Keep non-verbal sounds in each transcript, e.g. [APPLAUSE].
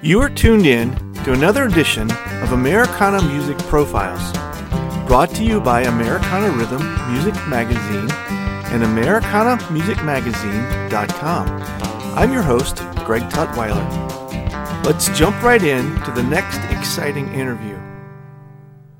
You are tuned in to another edition of Americana Music Profiles, brought to you by Americana Rhythm Music Magazine and AmericanaMusicMagazine.com. I'm your host, Greg Tutwiler. Let's jump right in to the next exciting interview.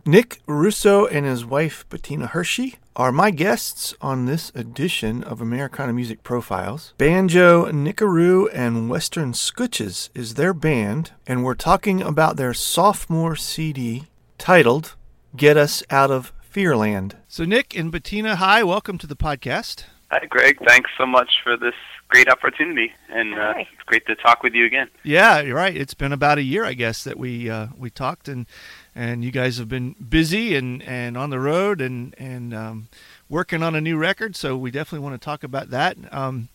Nick Russo and his wife, Bettina Hershey, are my guests on this edition of Americana Music Profiles. Banjo Nickaroo and Western Scooches is their band, and we're talking about their sophomore CD titled Get Us Out of Fearland. So, Nick and Bettina, hi, welcome to the podcast. Hi, Greg. Thanks so much for this great opportunity, and uh, it's great to talk with you again. Yeah, you're right. It's been about a year, I guess, that we uh, we talked, and and you guys have been busy and, and on the road and and um, working on a new record. So we definitely want to talk about that. Um,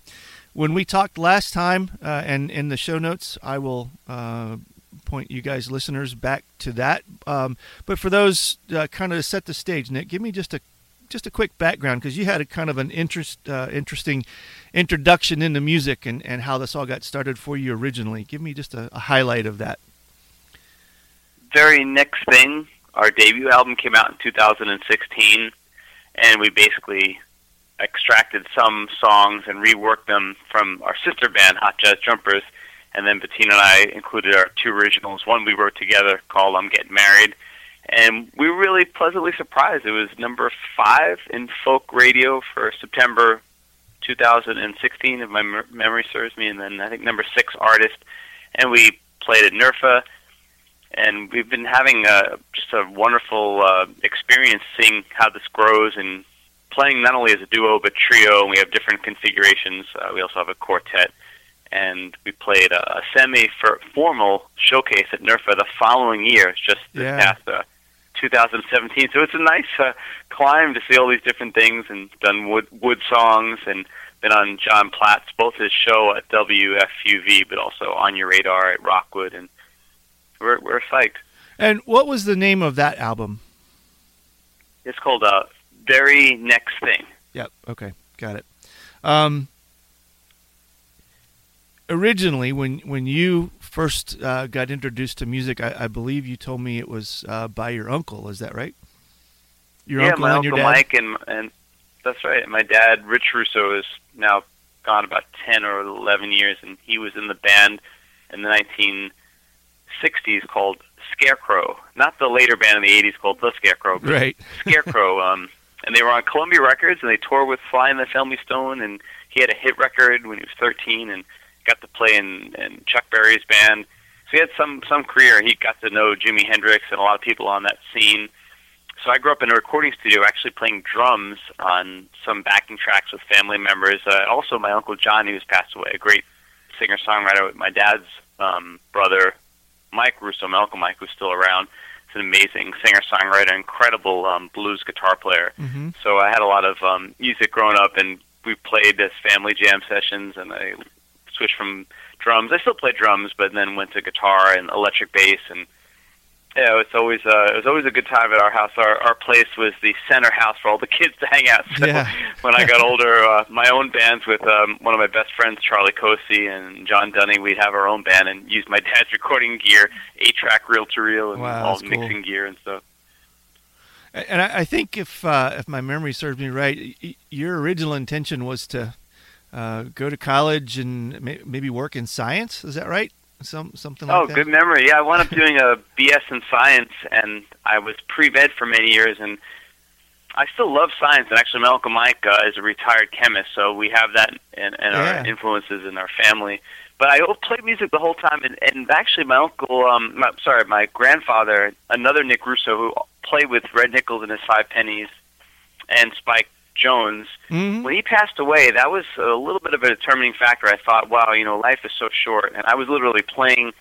when we talked last time, uh, and in the show notes, I will uh, point you guys listeners back to that. Um, but for those uh, kind of set the stage, Nick, give me just a just a quick background because you had a kind of an interest uh, interesting introduction into music and, and how this all got started for you originally. Give me just a, a highlight of that very next thing, our debut album came out in 2016, and we basically extracted some songs and reworked them from our sister band, Hot Jazz Jumpers, and then Bettina and I included our two originals. One we wrote together called "I'm Getting Married," and we were really pleasantly surprised. It was number five in folk radio for September 2016, if my memory serves me, and then I think number six artist. And we played at NERFA and we've been having a, just a wonderful uh, experience seeing how this grows and playing not only as a duo but trio. And we have different configurations. Uh, we also have a quartet, and we played a, a semi-formal showcase at NERFA the following year, just this yeah. past uh, 2017. So it's a nice uh, climb to see all these different things, and done wood wood songs and been on John Platt's both his show at WFUV, but also on your radar at Rockwood and we're we're psyched. And what was the name of that album? It's called uh, "Very Next Thing." Yep. Okay, got it. Um, originally, when when you first uh, got introduced to music, I, I, believe you told me it was uh, by your uncle. Is that right? Your yeah, uncle my and uncle your dad. Mike and and that's right. My dad, Rich Russo, is now gone about ten or eleven years, and he was in the band in the nineteen 60s called Scarecrow, not the later band in the 80s called The Scarecrow, but Right. [LAUGHS] Scarecrow. Um, and they were on Columbia Records, and they toured with Sly and the Family Stone, and he had a hit record when he was 13, and got to play in, in Chuck Berry's band. So he had some some career. He got to know Jimi Hendrix and a lot of people on that scene. So I grew up in a recording studio, actually playing drums on some backing tracks with family members. Uh, also, my uncle John, who's passed away, a great singer songwriter. with My dad's um, brother Mike Russo, Malcolm Mike, who's still around. He's an amazing singer songwriter, incredible um, blues guitar player. Mm-hmm. So I had a lot of um, music growing up, and we played as family jam sessions, and I switched from drums. I still play drums, but then went to guitar and electric bass, and yeah, it's always uh, it was always a good time at our house. Our our place was the center house for all the [LAUGHS] kids to hang out. So Yeah. when I got [LAUGHS] older, uh, my own bands with um, one of my best friends, Charlie Cosi and John Dunning, we'd have our own band and use my [LAUGHS] dad's recording gear, eight track reel to reel, and Wow, all that's cool. mixing gear and stuff. And I, I think if uh, if my memory serves me right, your original intention was to uh, go to college and maybe work in science. Is that right? Some something oh, like that. good memory. Yeah, I wound up doing a BS in science, and I was pre-med for many years, and I still love science. And actually, my uncle Mike uh, is a retired chemist, so we have that in, in Yeah. our influences in our family. But I played music the whole time, and, and actually, my uncle, um, my, sorry, my grandfather, another Nick Russo, who played with Red Nichols and his Five Pennies, and Spike Jones. Mhm. When he passed away, that was a little bit of a determining factor. I thought, wow, you know, life is so short, and I was literally playing,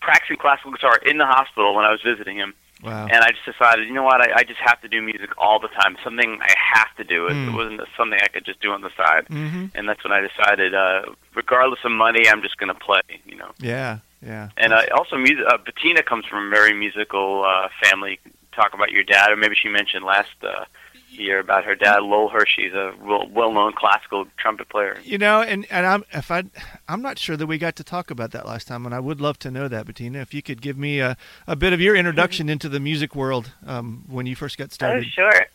practicing classical guitar in the hospital when I was visiting him. Wow. And I just decided, you know what, I, I just have to do music all the time. Something I have to do. It, Mm. it wasn't something I could just do on the side. hmm And that's when I decided, uh, regardless of money, I'm just going to play. You know. Yeah. Yeah. And uh, also, music. Uh, Bettina comes from a very musical uh, family. Talk about your dad, or maybe she mentioned last uh, year about her dad, Lowell Hershey's a well- well-known classical trumpet player. You know, and, and I'm if I I'm not sure that we got to talk about that last time, and I would love to know that, Bettina. If you could give me a, a bit of your introduction into the music world um, when you first got started. Oh, sure.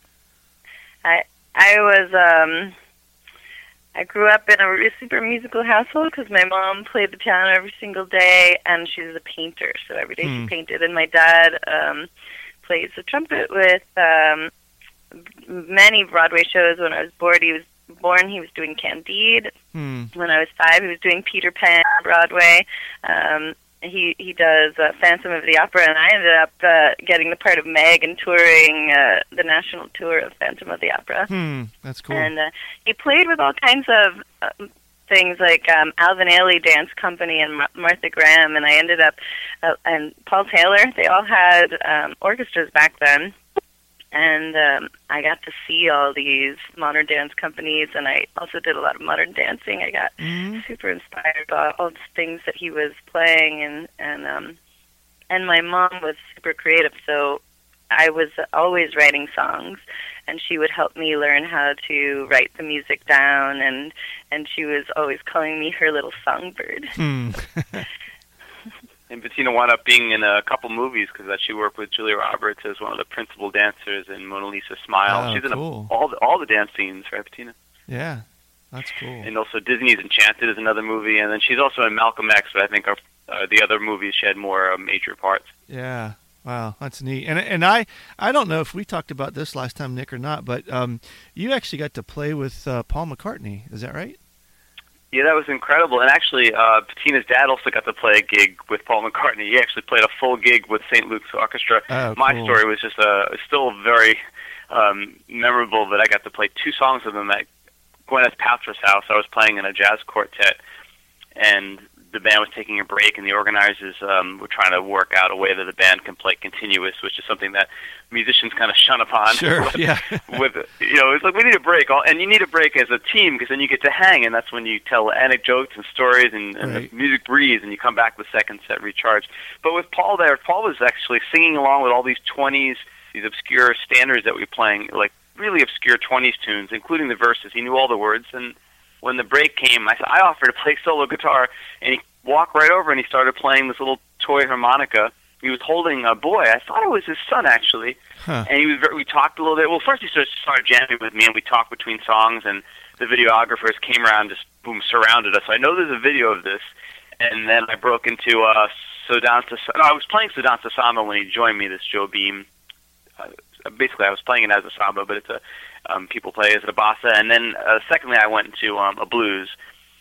I I was um I grew up in a super musical household because my mom played the piano every single day, and she's a painter, so every day Hmm. she painted. And my dad um plays the trumpet with um many Broadway shows. When I was born, he was born. He was doing Candide. Hmm. When I was five, he was doing Peter Pan on Broadway. Um, he he does uh, Phantom of the Opera, and I ended up uh, getting the part of Meg and touring uh, the national tour of Phantom of the Opera. Hmm. That's cool. And uh, he played with all kinds of uh, things like um, Alvin Ailey Dance Company and Mar- Martha Graham, and I ended up uh, and Paul Taylor. They all had um, orchestras back then, and um, I got to see all these modern dance companies, and I also did a lot of modern dancing. I got Mhm. super inspired by all the things that he was playing, and and um, and my mom was super creative, so I was always writing songs, and she would help me learn how to write the music down, and and she was always calling me her little songbird. Hmm. [LAUGHS] And Bettina wound up being in a couple movies because she worked with Julia Roberts as one of the principal dancers in Mona Lisa Smile. Oh, She's in cool. a, all the, all the dance scenes, right, Bettina? yeah. That's cool. And also Disney's Enchanted is another movie, and then she's also in Malcolm X. But I think are uh, the other movies she had more uh, major parts. Yeah. Wow, that's neat. And and I I don't know if we talked about this last time, Nick, or not, but um, you actually got to play with uh, Paul McCartney. Is that right? Yeah, that was incredible. And actually, uh, Bettina's dad also got to play a gig with Paul McCartney. He actually played a full gig with St. Luke's Orchestra. Oh, My cool. story was just uh, still very um, memorable that I got to play two songs with him at Gwyneth Paltrow's house. I was playing in a jazz quartet, and the band was taking a break, and the organizers um, were trying to work out a way that the band can play continuous, which is something that musicians kind of shun upon. Sure. [LAUGHS] Yeah. with you know it's like we need a break all, and you need a break as a team because then you get to hang and that's when you tell anecdotes and stories and, and Right. the music breathes and you come back with second set recharged but with paul there paul was actually singing along with all these 20s these obscure standards that we were playing like really obscure 20s tunes including the verses he knew all the words and when the break came i, I offered to play solo guitar and he walked right over and he started playing this little toy harmonica he was holding a boy i thought it was his son actually Huh. and he was we talked a little bit. Well, first he started, started jamming with me, and we talked between songs, and the videographers came around, just boom, surrounded us. I know there's a video of this, and then I broke into uh, Sodanta. No, I was playing So Danço Samba when he joined me. This Jobim. Uh, basically, I was playing it as a samba, but it's a um, people play as a bossa. And then, uh, secondly, I went into um, a blues.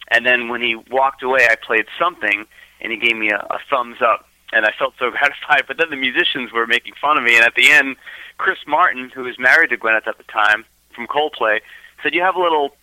And then when he walked away, I played something, and he gave me a, a thumbs up and I felt so [LAUGHS] gratified. But then the musicians were making fun of me, and at the end, Chris Martin, who was married to Gwyneth at the time from Coldplay, said, "You have a little,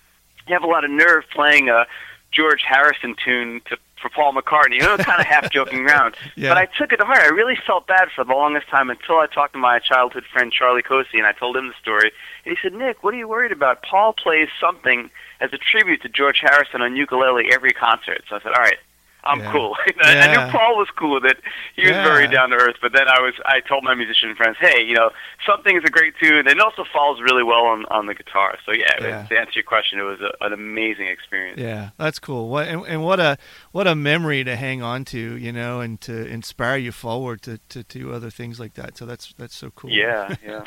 you have a lot of nerve playing a George Harrison tune to." For Paul McCartney, you know, kind of half joking around, [LAUGHS] Yeah. but I took it to heart. I really felt bad for the longest time until I talked to my childhood friend Charlie Cosi, and I told him the story. And he said, "Nick, what are you worried about? Paul plays something as a tribute to George Harrison on ukulele every concert." So I said, "All right, I'm Yeah. cool." [LAUGHS] I knew Paul was cool with it. He was Yeah. very down to earth. But then I was, I told my musician friends, "Hey, you know, something is a great tune, and it also falls really well on on the guitar." So yeah, Yeah. to answer your question, it was a, an amazing experience. Yeah, that's cool. What and, and what a what a memory to hang on to, you know, and to inspire you forward to, to do other things like that. So that's that's so cool. Yeah, [LAUGHS] yeah.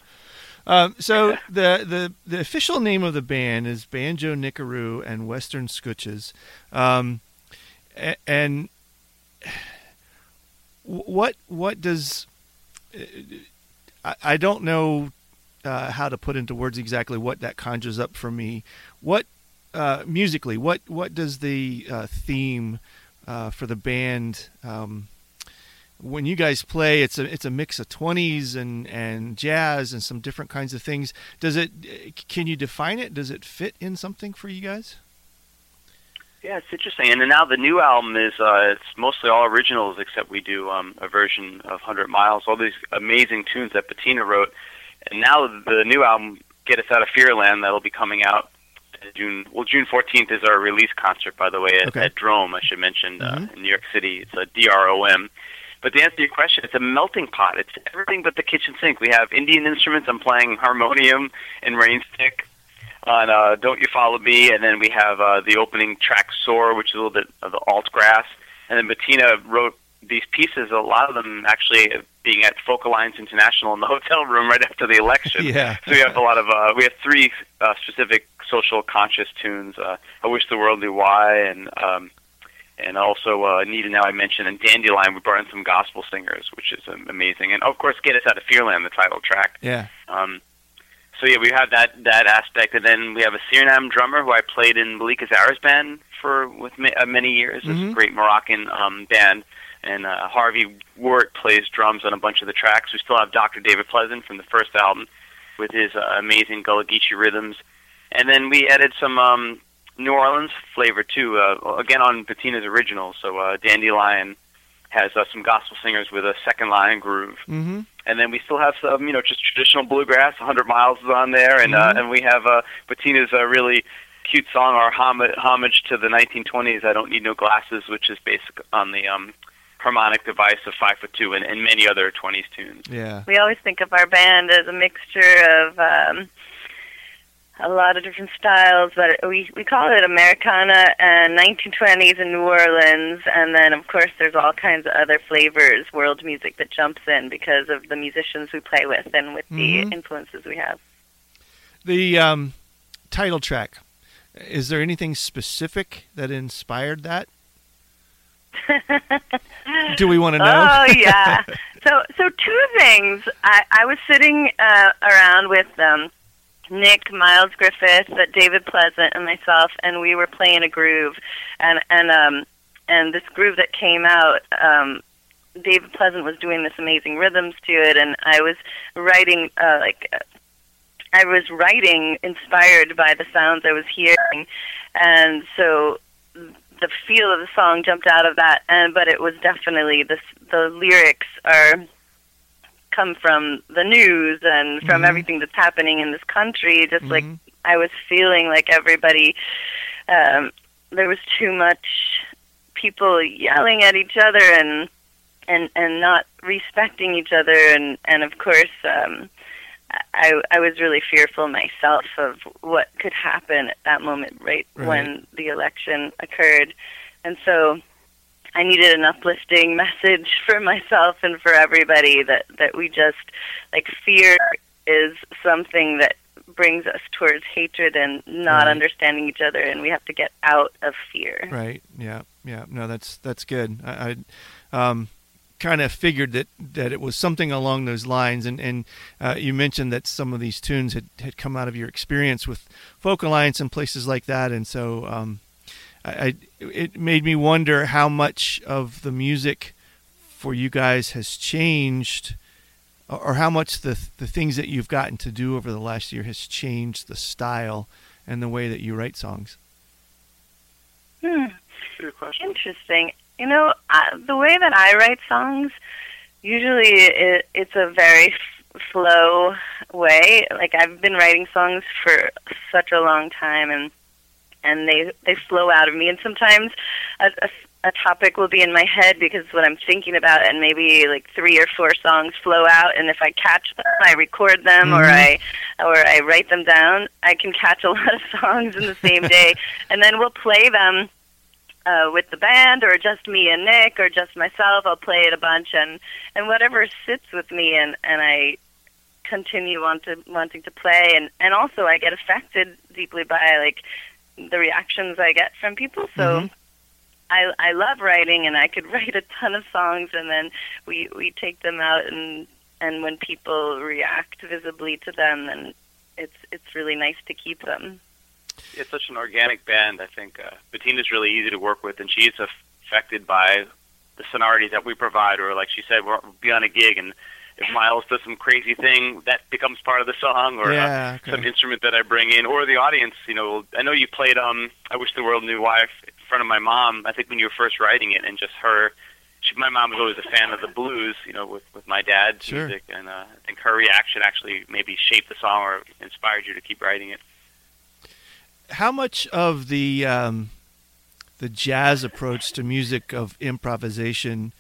Um, so the, the the official name of the band is Banjo Nickaroo and Western Scooches, um, and what what does I, I don't know uh, how to put into words exactly what that conjures up for me. What uh, musically, what what does the uh, theme uh, for the band? Um, when you guys play, it's a it's a mix of twenties and and jazz and some different kinds of things. Does it? Can you define it? Does it fit in something for you guys? Yeah, it's interesting. And now the new album is uh, it's mostly all originals, except we do um, a version of Hundred Miles. All these amazing tunes that Bettina wrote, and now the new album, Get Us Out of Fearland, that'll be coming out June. Well, June 14th is our release concert, by the way, at, Okay. at Drom. I should mention uh, Mhm. in New York City. It's a D R O M. But to answer your question, it's a melting pot. It's everything but the kitchen sink. We have Indian instruments. I'm playing harmonium and rain stick on uh, "Don't You Follow Me," and then we have uh, the opening track "Soar," which is a little bit of the alt grass. And then Bettina wrote these pieces. A lot of them actually being at Folk Alliance International in the [LAUGHS] hotel room right after the election. [LAUGHS] Yeah. So we have a lot of uh, we have three uh, specific social conscious tunes. Uh, I wish the world knew why, and um, and also uh, Anita. Now I mentioned and Dandelion. We brought in some gospel singers, which is um, amazing. And of course, Get Us Out of Fearland, the title track. Yeah. Um, so yeah, we have that that aspect, and then we have a Suriname drummer who I played in Malika Zarra's band for with ma- uh, many years. It's Mhm. a great Moroccan um, band, and uh, Harvey Wirht plays drums on a bunch of the tracks. We still have Dr. David Pleasant from the first album with his uh, amazing Gullah Geechee rhythms, and then we added some um, New Orleans flavor too. Uh, again on Bettina's original. So uh, Dandelion has uh, some gospel singers with a second line groove Mm-hmm. and then we still have some, you know, just traditional bluegrass. 100 Miles is on there, and Mhm. uh, and we have uh, Bettina's uh, really cute song, our homage, homage to the 1920s. I don't need no glasses, which is basic on the um, harmonic device of Five Foot Two, and, and many other 20s tunes. Yeah. We always think of our band as a mixture of um, a lot of different styles, but we we call it Americana and 1920s in New Orleans, and then of course there's all kinds of other flavors, world music that jumps in because of the musicians we play with and with Mhm. the influences we have. The um, title track. Is there anything specific that inspired that? [LAUGHS] Do we want to know? Oh yeah. so so two things. I I was sitting uh, around with um, Nick Miles Griffith, David Pleasant, and myself, and we were playing a groove, and and um and this groove that came out. Um, David Pleasant was doing this amazing rhythms to it, and I was writing uh, like. I was writing inspired by the sounds I was hearing, and so the feel of the song jumped out of that and but it was definitely this the lyrics are come from the news and from Mhm. everything that's happening in this country just like Mhm. i was feeling like everybody um there was too much people yelling at each other and and and not respecting each other and and of course um I I was really fearful myself of what could happen at that moment, right, Right. when the election occurred, and so I needed an uplifting message for myself and for everybody that that we just like fear is something that brings us towards hatred and not Right. understanding each other, and we have to get out of fear. Right. Yeah. Yeah. No, that's that's good. I, I um, kind of figured that that it was something along those lines, and and uh, you mentioned that some of these tunes had had come out of your experience with Folk Alliance and places like that, and so um, I, I it made me wonder how much of the music for you guys has changed. Or how much the the things that you've gotten to do over the last year has changed the style and the way that you write songs. Hmm. Interesting. You know, uh, the way that I write songs, usually it, it's a very f- flow way. Like I've been writing songs for such a long time, and and they they flow out of me. And sometimes a, a, a topic will be in my head because it's what I'm thinking about, and maybe like three or four songs flow out. And if I catch them, I record them, or Mhm. I or I write them down. I can catch a [LAUGHS] lot of songs in the same day, [LAUGHS] and then we'll play them uh, with the band or just me and Nick or just myself. I'll play it a bunch and and whatever sits with me and and I continue on to wanting to play and and also I get affected deeply by like the reactions I get from people. So Mhm. I I love writing, and I could [LAUGHS] write a ton of songs, and then we we take them out, and and when people react visibly to them, then it's it's really nice to keep them. It's such an organic band. I think uh, Bettina's really easy to work with, and she's affected by the sonorities that we provide. Or like she said, we'll be on a gig and if Miles does some crazy thing, that becomes part of the song, or yeah, uh, okay. some instrument that I bring in, or the audience. You know, I know you played um, "I Wish the World Knew Why" in front of my mom. I think when you were first writing it, and just her. She, my mom was always a fan of the blues, you know, with with my dad's Sure. music, and uh, I think her reaction actually maybe shaped the song or inspired you to keep writing it. How much of the um, the jazz approach to music of improvisation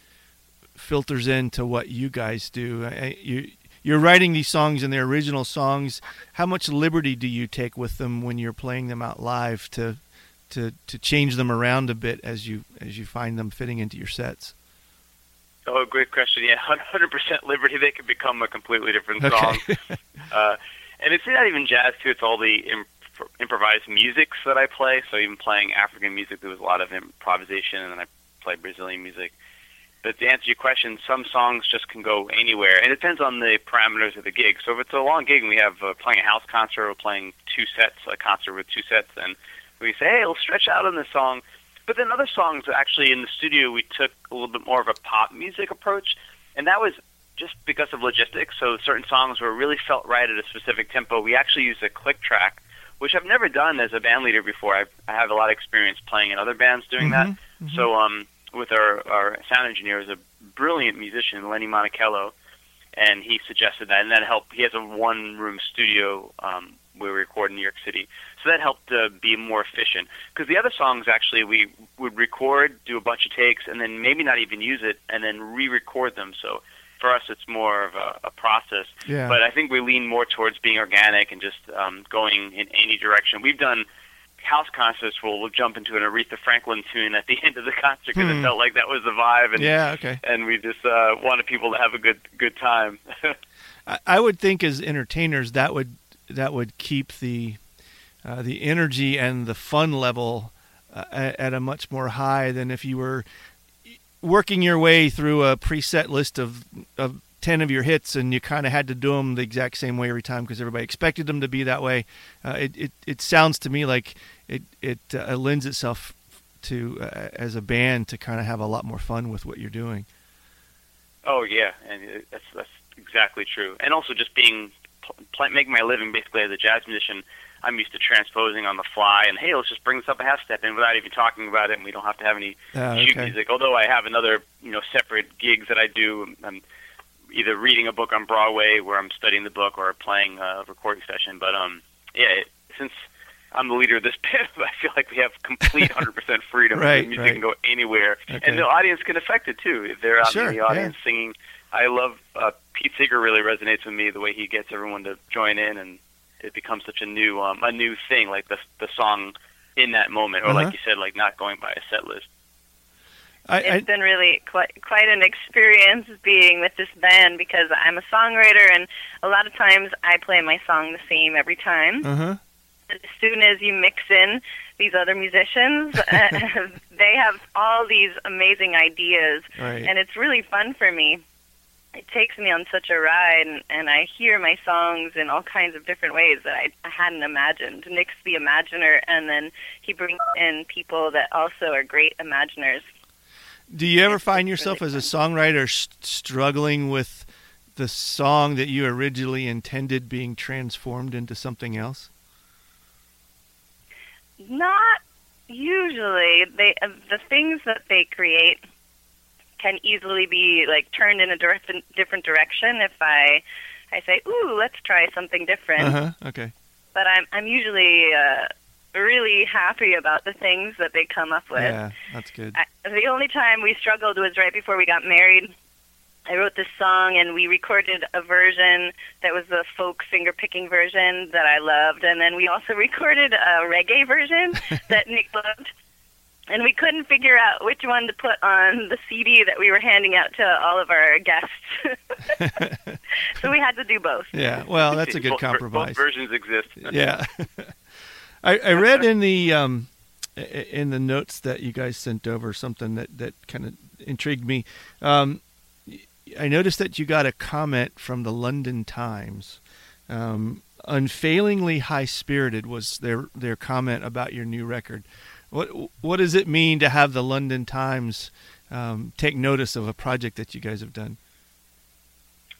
filters into what you guys do? I- You you're writing these songs and they're original songs. How much liberty do you take with them when you're playing them out live to to to change them around a bit as you as you find them fitting into your sets? Oh, great question. Yeah, hundred percent liberty. They could become a completely different song. Okay. [LAUGHS] uh, and it's not even jazz too. It's all the imp- improvised musics that I play. So even playing African music, there was a lot of improvisation, and then I play Brazilian music. But to answer your question, some songs just can go anywhere, and it depends on the parameters of the gig. So if it's a long gig and we have uh, playing a house concert or playing two sets, a concert with two sets, then we say, hey, we'll stretch out on this song. But then other songs, actually, in the studio, we took a little bit more of a pop music approach, and that was just because of logistics. So certain songs were really felt right at a specific tempo. We actually used a click track, which I've never done as a band leader before. I, I have a lot of experience playing in other bands doing that. So um, with our, our sound engineer is a brilliant musician, Lenny Monticello, and he suggested that, and that helped. He has a one-room studio um, where we record in New York City, so that helped uh, be more efficient. Because the other songs, actually, we would record, do a bunch of takes, and then maybe not even use it, and then re-record them. So for us, it's more of a, a process. Yeah. But I think we lean more towards being organic and just um, going in any direction. We've done house concerts we'll jump into an Aretha Franklin tune at the [LAUGHS] end of the concert because Hmm. it felt like that was the vibe, and yeah, okay. and we just uh, wanted people to have a good good time. [LAUGHS] I, I would think as entertainers that would that would keep the uh, the energy and the fun level uh, at, at a much more high than if you were working your way through a preset list of of 10 of your hits and you kind of had to do them the exact same way every time because everybody expected them to be that way uh, it, it it sounds to me like it it uh, lends itself to uh, as a band to kind of have a lot more fun with what you're doing oh yeah, and that's that's exactly true. And also just being pl- making my living basically as a jazz musician. I'm used to transposing on the fly, and hey, let's just bring this up a half step in without even talking about it, and we don't have to have any sheet okay. music. Although I have another, you know, separate gigs that I do. I'm either reading a book on Broadway where I'm studying the book or playing a recording session. But um, yeah, it, since I'm the leader of this [LAUGHS] band, I feel like we have complete [LAUGHS] 100% freedom. Right, the music right. can go anywhere, Okay. and the audience can affect it too. If they're out Sure, in the audience singing, I love uh, Pete Seeger. Really resonates with me the way he gets everyone to join in, and it becomes such a new um, a new thing, like the the song in that moment, or Uh-huh. like you said, like not going by a set list. I, it's been really quite quite an experience being with this band because I'm a songwriter and a lot of times I play my song the same every time. uh-huh As soon as you mix in these other musicians, [LAUGHS] uh, [LAUGHS] they have all these amazing ideas, right and it's really fun for me. It takes me on such a ride, and, and I hear my songs in all kinds of different ways that I, I hadn't imagined. Nick's the imaginer, and then he brings in people that also are great imaginers. Do you ever find yourself as a songwriter struggling with the song that you originally intended being transformed into something else? Not usually. They uh, the things that they create can easily be like turned in a different different direction if I I say, "Ooh, let's try something different." Uh huh. Okay. But I'm I'm usually uh, really happy about the things that they come up with. Yeah, that's good. I, the only time we struggled was right before we got married. I wrote this song and we recorded a version that was the folk finger picking version that I loved, and then we also [LAUGHS] recorded a reggae version [LAUGHS] that Nick loved. And we couldn't figure out which one to put on the CD that we were handing out to all of our guests. [LAUGHS] so we had to do both. Yeah. Well, that's a good compromise. Both versions exist. yeah. I, I read in the um, in the notes that you guys sent over something that that kind of intrigued me. Um, I noticed that you got a comment from the London Times. Um, unfailingly high spirited was their their comment about your new record. What what does it mean to have the London Times um, take notice of a project that you guys have done?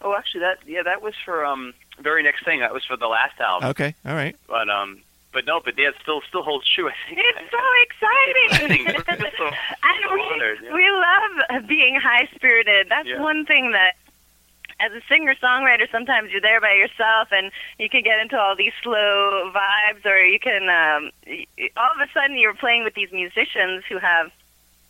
Oh, actually, that yeah, that was for um very next thing. That was for the last album. Okay, all right. But um, but no, but yeah, it still still holds true. I think. It's so exciting. so, [LAUGHS] and so we, honored, yeah. we love being high spirited. That's Yeah. one thing that as a singer songwriter sometimes you're there by yourself and you can get into all these slow vibes or you can um y- y- all of a sudden you're playing with these musicians who have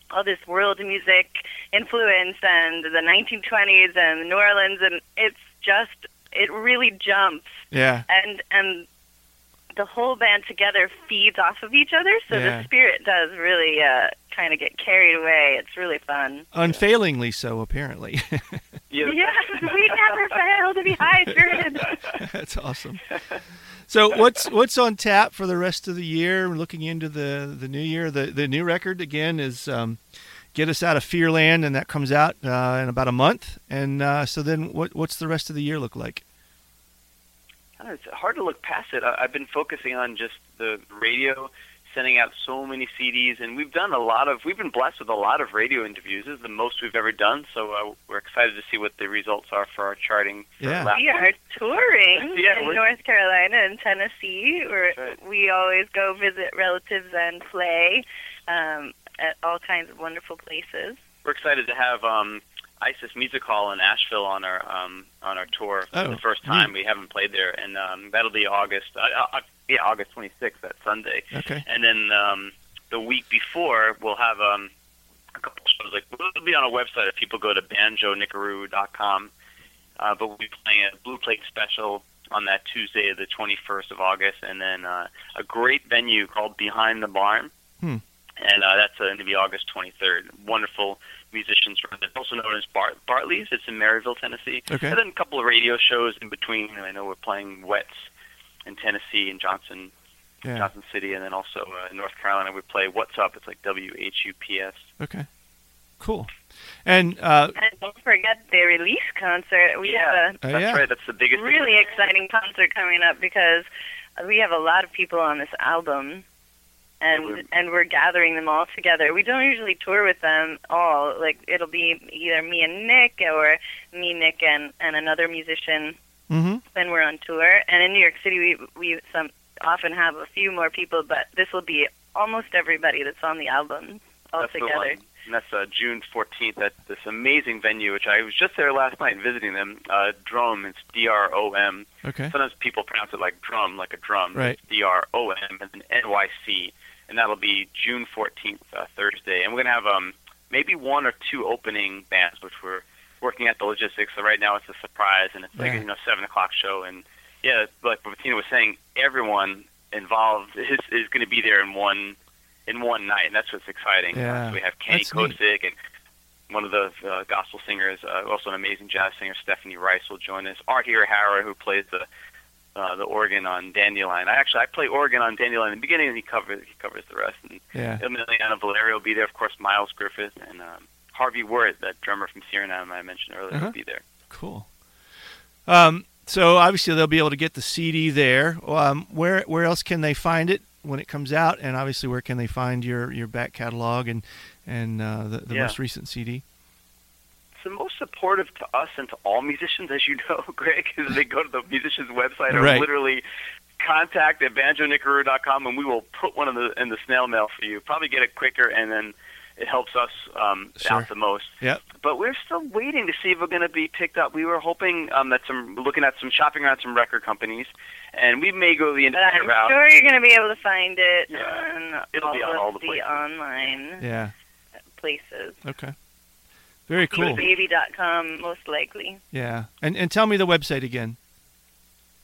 all this world music influence and the 1920s and New Orleans and it's just it really jumps Yeah, and and the whole band together feeds off of each other so Yeah. the spirit does really uh kind of get carried away it's really fun unfailingly so apparently. [LAUGHS] Yeah. yes we never fail to be high spirited [LAUGHS] That's awesome. So what's what's on tap for the rest of the year? We're looking into the the new year. The the new record again is um, "Get Us Out of Fearland," and that comes out uh, in about a month. And uh, so then, what what's the rest of the year look like? I don't know, it's hard to look past it. I, I've been focusing on just the radio, sending out so many CDs, and we've done a lot of. We've been blessed with a lot of radio interviews. This is the most we've ever done. So uh, we're excited to see what the results are for our charting. For Yeah. last we are touring [LAUGHS] Yeah, in North Carolina and Tennessee where That's right. we always go visit relatives and play um at all kinds of wonderful places We're excited to have um, Isis Music Hall in Asheville on our um, on our tour for Oh, the first time. We haven't played there, and um, that'll be August. Uh, uh, yeah, August 26th, that Sunday. Okay. And then um, the week before, we'll have um, a couple shows. Like it'll be on our website if people go to banjonickaroo.com. Uh, but we'll be playing a Blue Plate special on that Tuesday, the 21st of August, and then uh, a great venue called Behind the Barn. Hmm. And uh, that's uh, going to be August 23rd. Wonderful musicians from it. Also known as Bart- Bartley's. It's in Maryville, Tennessee. Okay. And then a couple of radio shows in between. I know we're playing WETS in Tennessee and Johnson Yeah. Johnson City, and then also uh, in North Carolina we play What's Up. It's like W H U P S. Okay. Cool. And uh, and don't forget the release concert we Yeah. have Oh, That's yeah. right. That's the biggest. really exciting concert coming up because we have a lot of people on this album Yeah, and we're- and we're gathering them all together. We don't usually tour with them all. Like it'll be either me and Nick or me, Nick, and and another musician hmm when we're on tour. And in New York City, we we some often have a few more people, but this will be almost everybody that's on the album all That's the together. one. And that's uh, June 14th at this amazing venue, which I was just there last night visiting them. Uh, Drum. It's D R O M. Okay. Sometimes people pronounce it like drum, like a drum. Right. D R O M and then N Y C, and that'll be June 14th, uh, Thursday. And we're gonna have um maybe one or two opening bands, which we're working at the logistics. So right now it's a surprise, and it's like Yeah. a you know seven o'clock show. And yeah, like Bettina was saying, everyone involved is is going to be there in one in one night, and that's what's exciting. Yeah, so we have Kenny that's neat. Kosick and one of the uh, gospel singers, uh, also an amazing jazz singer, Stephanie Rice will join us. Art Hirahara, who plays the uh, the organ on Dandelion. I actually I play organ on Dandelion in the beginning, and he covers he covers the rest. And Yeah. Emiliana Valerio will be there, of course. Miles Griffith and um, Harvey Wirht, that drummer from Suriname I mentioned earlier, Uh-huh. will be there. Cool. Um, so obviously they'll be able to get the CD there. Um, where where else can they find it when it comes out? And obviously, where can they find your, your back catalog and and uh, the, the Yeah. most recent CD? It's the most supportive to us and to all musicians, as you know, [LAUGHS] Greg, is they go to the musician's website or Right. literally contact at banjonickaroo.com and we will put one in the in the snail mail for you. Probably get it quicker and then it helps us um, Sure. out the most. Yep. But we're still waiting to see if we're going to be picked up. We were hoping um, that some looking at some shopping around some record companies, and we may go the But I'm independent route. sure you're going to be able to find it Yeah. on It'll all be on all the the places. online Yeah. places. Okay. Very cool. Baby.com, most likely. Yeah. And and tell me the website again.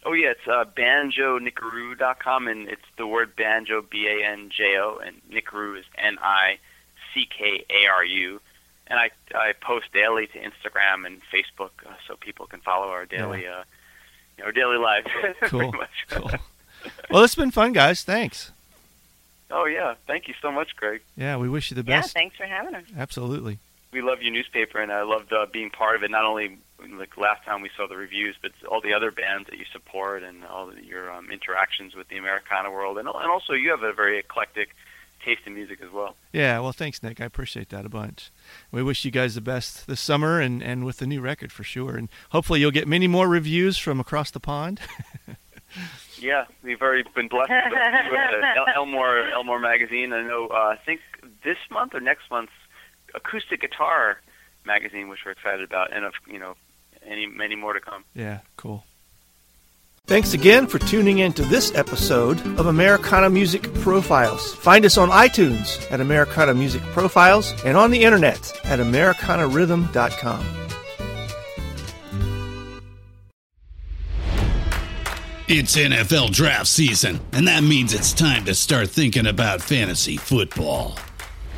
Oh yeah, it's uh, banjonickaroo.com, and it's the word banjo, B A N J O, and Nickaroo is N I C K A R U. And I I post daily to Instagram and Facebook, uh, so people can follow our daily uh, our daily lives. [LAUGHS] Cool. much. [LAUGHS] Cool. Well, it's been fun, guys. Thanks. Oh yeah, thank you so much, Greg. Yeah, we wish you the Yeah, best. thanks for having us. Absolutely. We love your newspaper, and I loved uh, being part of it. Not only like last time we saw the reviews, but all the other bands that you support and all the, your um, interactions with the Americana world, and and also you have a very eclectic taste in music as well. Yeah, well, thanks, Nick. I appreciate that a bunch. We wish you guys the best this summer and, and with the new record for sure. And hopefully you'll get many more reviews from across the pond. [LAUGHS] Yeah, we've already been blessed with uh, Elmore Elmore magazine. I know. Uh, I think this month or next month's acoustic guitar magazine, which we're excited about, and of you know, any many more to come. yeah, cool. Thanks again for tuning in to this episode of Americana Music Profiles. Find us on iTunes at Americana Music Profiles and on the internet at AmericanaRhythm.com. It's NFL draft season, and that means it's time to start thinking about fantasy football.